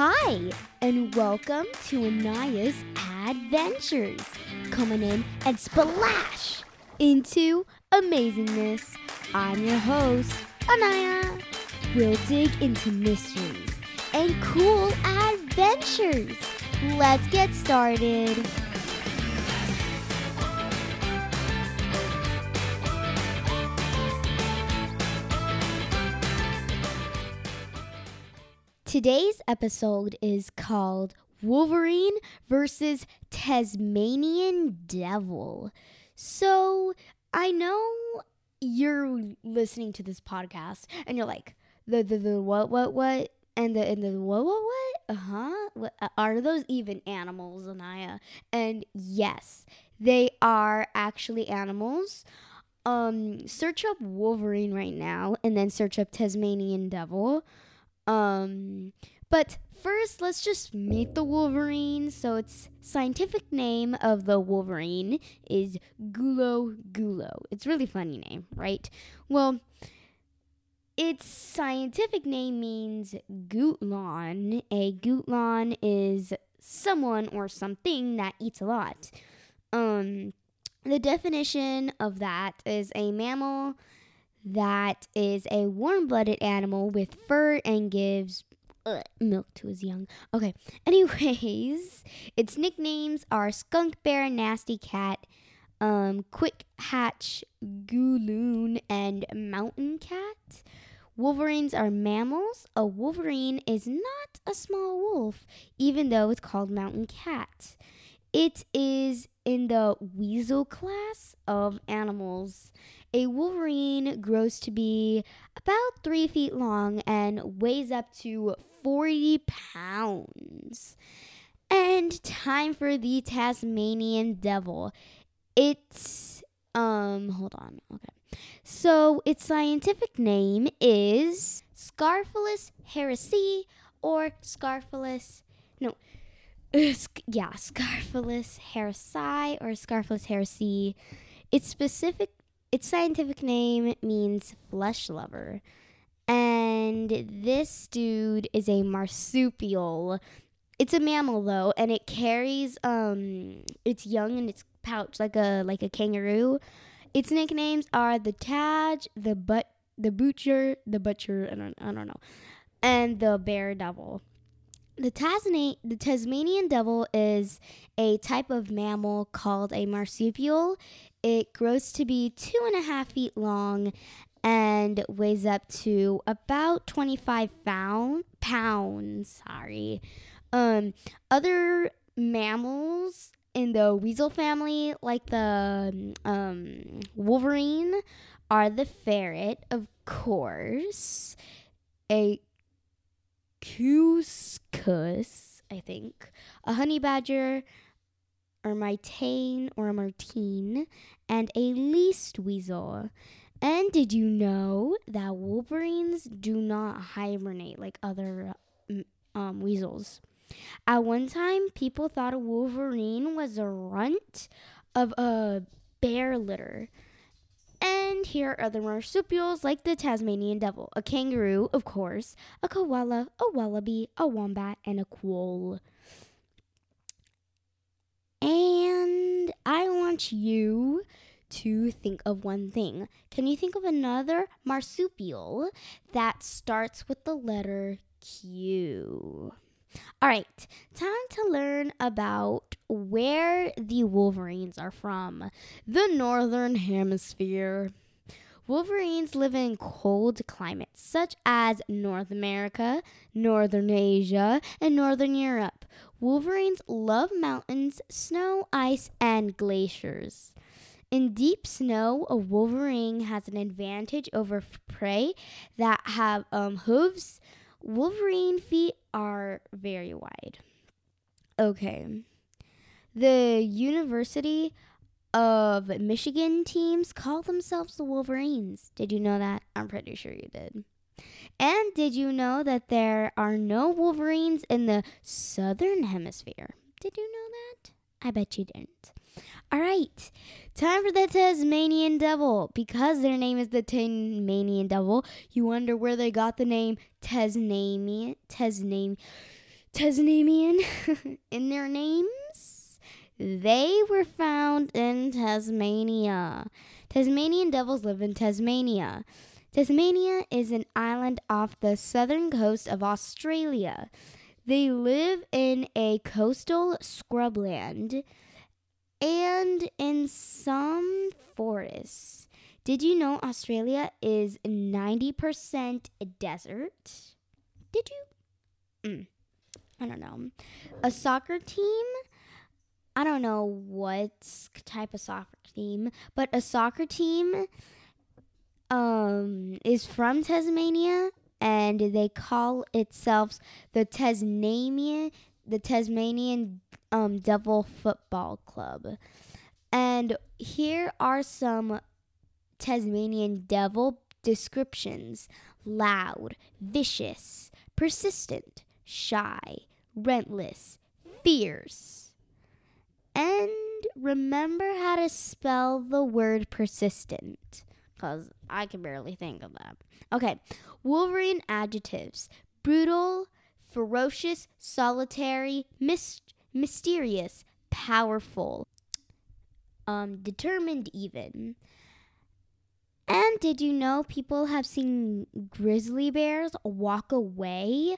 Hi, and welcome to Anaya's Adventures. Coming in and splash into amazingness. I'm your host, Anaya. We'll dig into mysteries and cool adventures. Let's get started. Today's episode is called Wolverine versus Tasmanian Devil. So, I know you're listening to this podcast and you're like, the the, the what what what? And the and the what what what? Uh-huh. What, uh, are those even animals anaya? And yes they are actually animals. Um search up wolverine right now and then search up tasmanian devil um, but first, let's just meet the Wolverine. So, its scientific name of the Wolverine is Gulo Gulo. It's really funny name, right? Well, its scientific name means Gootlon. A Gootlon is someone or something that eats a lot. Um, the definition of that is a mammal that is a warm blooded animal with fur and gives milk to his young. Okay, anyways, its nicknames are Skunk Bear, Nasty Cat, um, Quick Hatch, Gooloon, and Mountain Cat. Wolverines are mammals. A wolverine is not a small wolf, even though it's called mountain cat. It is in the weasel class of animals. A wolverine grows to be about three feet long and weighs up to 40 pounds. And time for the Tasmanian devil. It's, um, hold on. Okay. So its scientific name is Scarphylus harrisii or Scarphylus, no, yeah, Scarphylus harrisii or Scarphylus harrisii. Its specific its scientific name means flesh lover. And this dude is a marsupial. It's a mammal though, and it carries um its young in its pouch like a like a kangaroo. Its nicknames are the Taz, the but the Butcher, the Butcher, I don't, I don't know, and the Bear Devil. The, Tasmanian, the Tasmanian devil is a type of mammal called a marsupial. It grows to be two and a half feet long and weighs up to about 25 pound, pounds. Sorry. Um, other mammals in the weasel family, like the um, wolverine, are the ferret, of course, a cuscus, I think, a honey badger, or Martaine or a Martine, and a least weasel. And did you know that wolverines do not hibernate like other um, weasels? At one time, people thought a wolverine was a runt of a bear litter. And here are other marsupials like the Tasmanian devil, a kangaroo, of course, a koala, a wallaby, a wombat, and a quoll. And I want you to think of one thing. Can you think of another marsupial that starts with the letter Q? All right, time to learn about where the wolverines are from. The northern hemisphere. Wolverines live in cold climates such as North America, Northern Asia, and Northern Europe. Wolverines love mountains, snow, ice, and glaciers. In deep snow, a wolverine has an advantage over prey that have um, hooves. Wolverine feet are very wide. Okay. The University of Michigan teams call themselves the Wolverines. Did you know that? I'm pretty sure you did. And did you know that there are no Wolverines in the Southern Hemisphere? Did you know that? I bet you didn't. All right, time for the Tasmanian Devil. Because their name is the Tasmanian Devil, you wonder where they got the name Tasmanian. Tasmanian. Tasmanian in their names. They were found in Tasmania. Tasmanian devils live in Tasmania. Tasmania is an island off the southern coast of Australia. They live in a coastal scrubland and in some forests. Did you know Australia is 90% desert? Did you? Mm. I don't know. A soccer team. I don't know what type of soccer team, but a soccer team um is from Tasmania and they call itself the Tasmanian the Tasmanian um, Devil Football Club. And here are some Tasmanian Devil descriptions loud, vicious, persistent, shy, relentless, fierce. And remember how to spell the word persistent because I can barely think of that. Okay, Wolverine adjectives brutal, ferocious, solitary, myst- mysterious, powerful, um, determined, even. And did you know people have seen grizzly bears walk away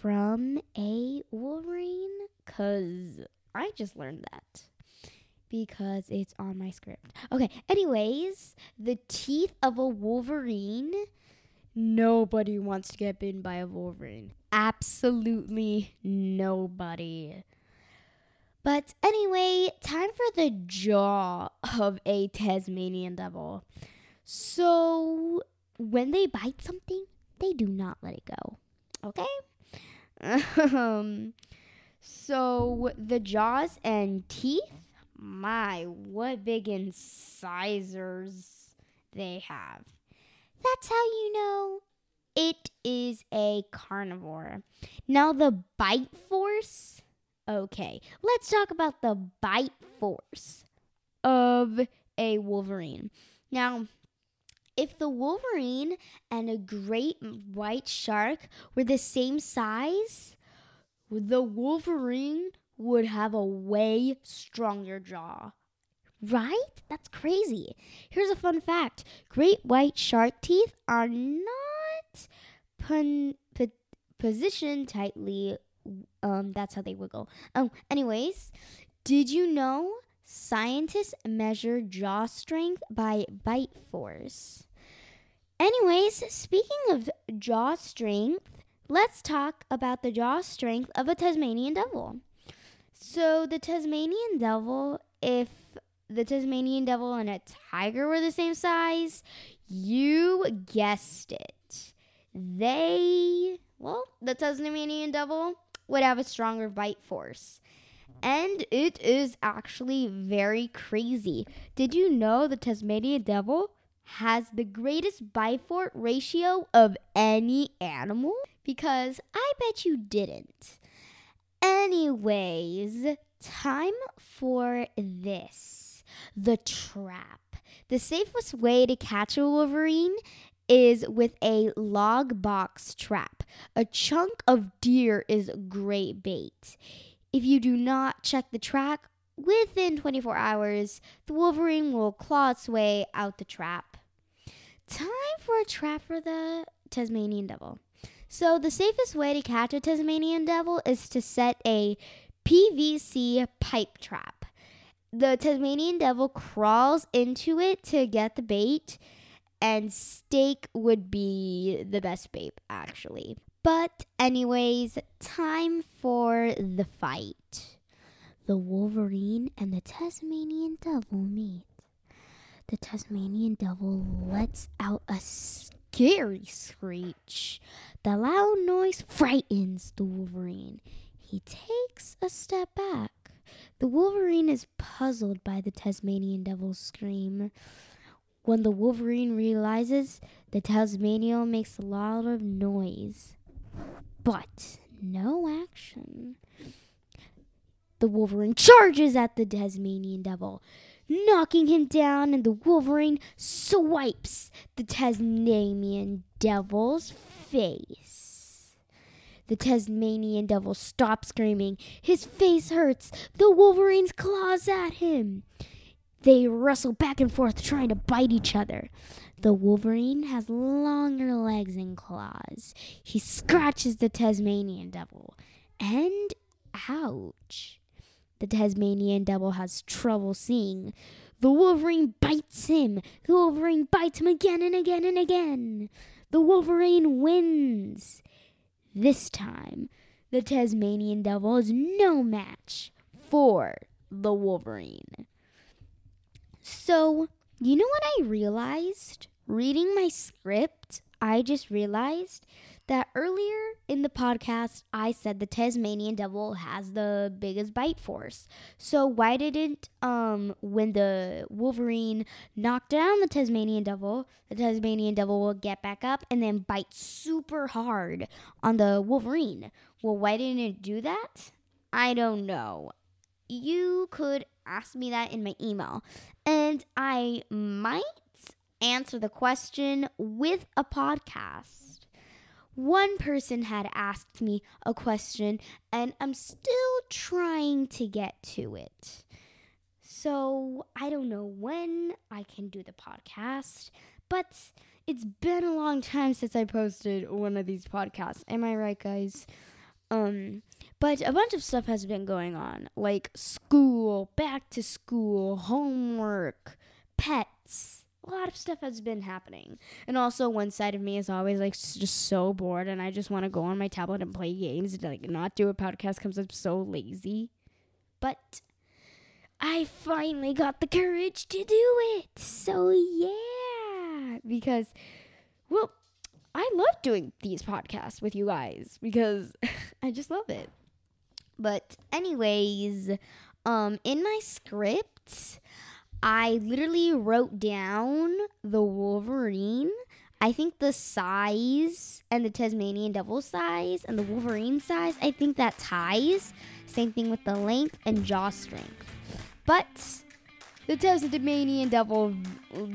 from a wolverine? Because I just learned that because it's on my script. Okay, anyways, the teeth of a wolverine. Nobody wants to get bitten by a wolverine. Absolutely nobody. But anyway, time for the jaw of a Tasmanian devil. So, when they bite something, they do not let it go. Okay? um, so, the jaws and teeth, my, what big incisors they have. That's how you know it is a carnivore. Now, the bite force. Okay, let's talk about the bite force of a wolverine. Now, if the wolverine and a great white shark were the same size, the wolverine would have a way stronger jaw. Right? That's crazy. Here's a fun fact great white shark teeth are not pun- po- positioned tightly. Um, that's how they wiggle. Oh, anyways, did you know scientists measure jaw strength by bite force? Anyways, speaking of jaw strength, let's talk about the jaw strength of a Tasmanian devil. So, the Tasmanian devil, if the Tasmanian devil and a tiger were the same size, you guessed it. They, well, the Tasmanian devil would have a stronger bite force. And it is actually very crazy. Did you know the Tasmanian devil has the greatest bite force ratio of any animal? Because I bet you didn't. Anyways, time for this the trap. The safest way to catch a wolverine is with a log box trap. A chunk of deer is great bait. If you do not check the track within 24 hours, the wolverine will claw its way out the trap. Time for a trap for the Tasmanian devil. So, the safest way to catch a Tasmanian devil is to set a PVC pipe trap. The Tasmanian devil crawls into it to get the bait, and steak would be the best bait, actually. But, anyways, time for the fight. The Wolverine and the Tasmanian devil meet the Tasmanian devil lets out a scary screech. The loud noise frightens the Wolverine. He takes a step back. The Wolverine is puzzled by the Tasmanian devil's scream. When the Wolverine realizes, the Tasmanian makes a lot of noise, but no action. The Wolverine charges at the Tasmanian devil knocking him down, and the Wolverine swipes the Tasmanian Devil's face. The Tasmanian devil stops screaming. His face hurts. The Wolverine's claws at him. They wrestle back and forth, trying to bite each other. The Wolverine has longer legs and claws. He scratches the Tasmanian devil. And ouch. The Tasmanian devil has trouble seeing. The Wolverine bites him. The Wolverine bites him again and again and again. The Wolverine wins. This time, the Tasmanian devil is no match for the Wolverine. So, you know what I realized? Reading my script, I just realized that earlier in the podcast, I said the Tasmanian devil has the biggest bite force. So why didn't um when the Wolverine knocked down the Tasmanian devil, the Tasmanian devil will get back up and then bite super hard on the Wolverine? Well, why didn't it do that? I don't know. You could ask me that in my email, and I might answer the question with a podcast one person had asked me a question, and I'm still trying to get to it. So I don't know when I can do the podcast, but it's been a long time since I posted one of these podcasts. Am I right, guys? Um, but a bunch of stuff has been going on, like school, back to school, homework, pets lot of stuff has been happening. And also, one side of me is always like just so bored, and I just want to go on my tablet and play games and like not do a podcast because I'm so lazy. But I finally got the courage to do it. So yeah, because well, I love doing these podcasts with you guys because I just love it. But anyways, um, in my script. I literally wrote down the Wolverine. I think the size and the Tasmanian devil size and the Wolverine size, I think that ties. Same thing with the length and jaw strength. But the Tasmanian devil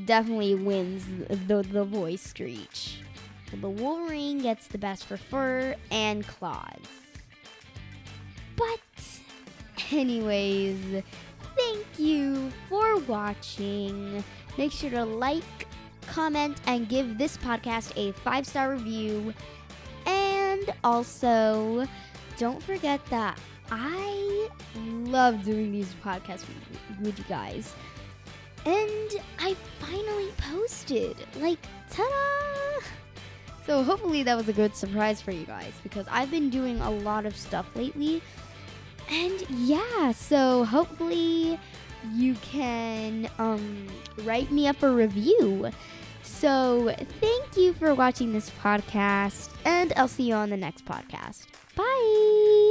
definitely wins the, the voice screech. The Wolverine gets the best for fur and claws. But, anyways, Thank you for watching. Make sure to like, comment, and give this podcast a five star review. And also, don't forget that I love doing these podcasts with you guys. And I finally posted. Like, ta da! So, hopefully, that was a good surprise for you guys because I've been doing a lot of stuff lately and yeah, so hopefully you can um, write me up a review. So thank you for watching this podcast, and I'll see you on the next podcast. Bye.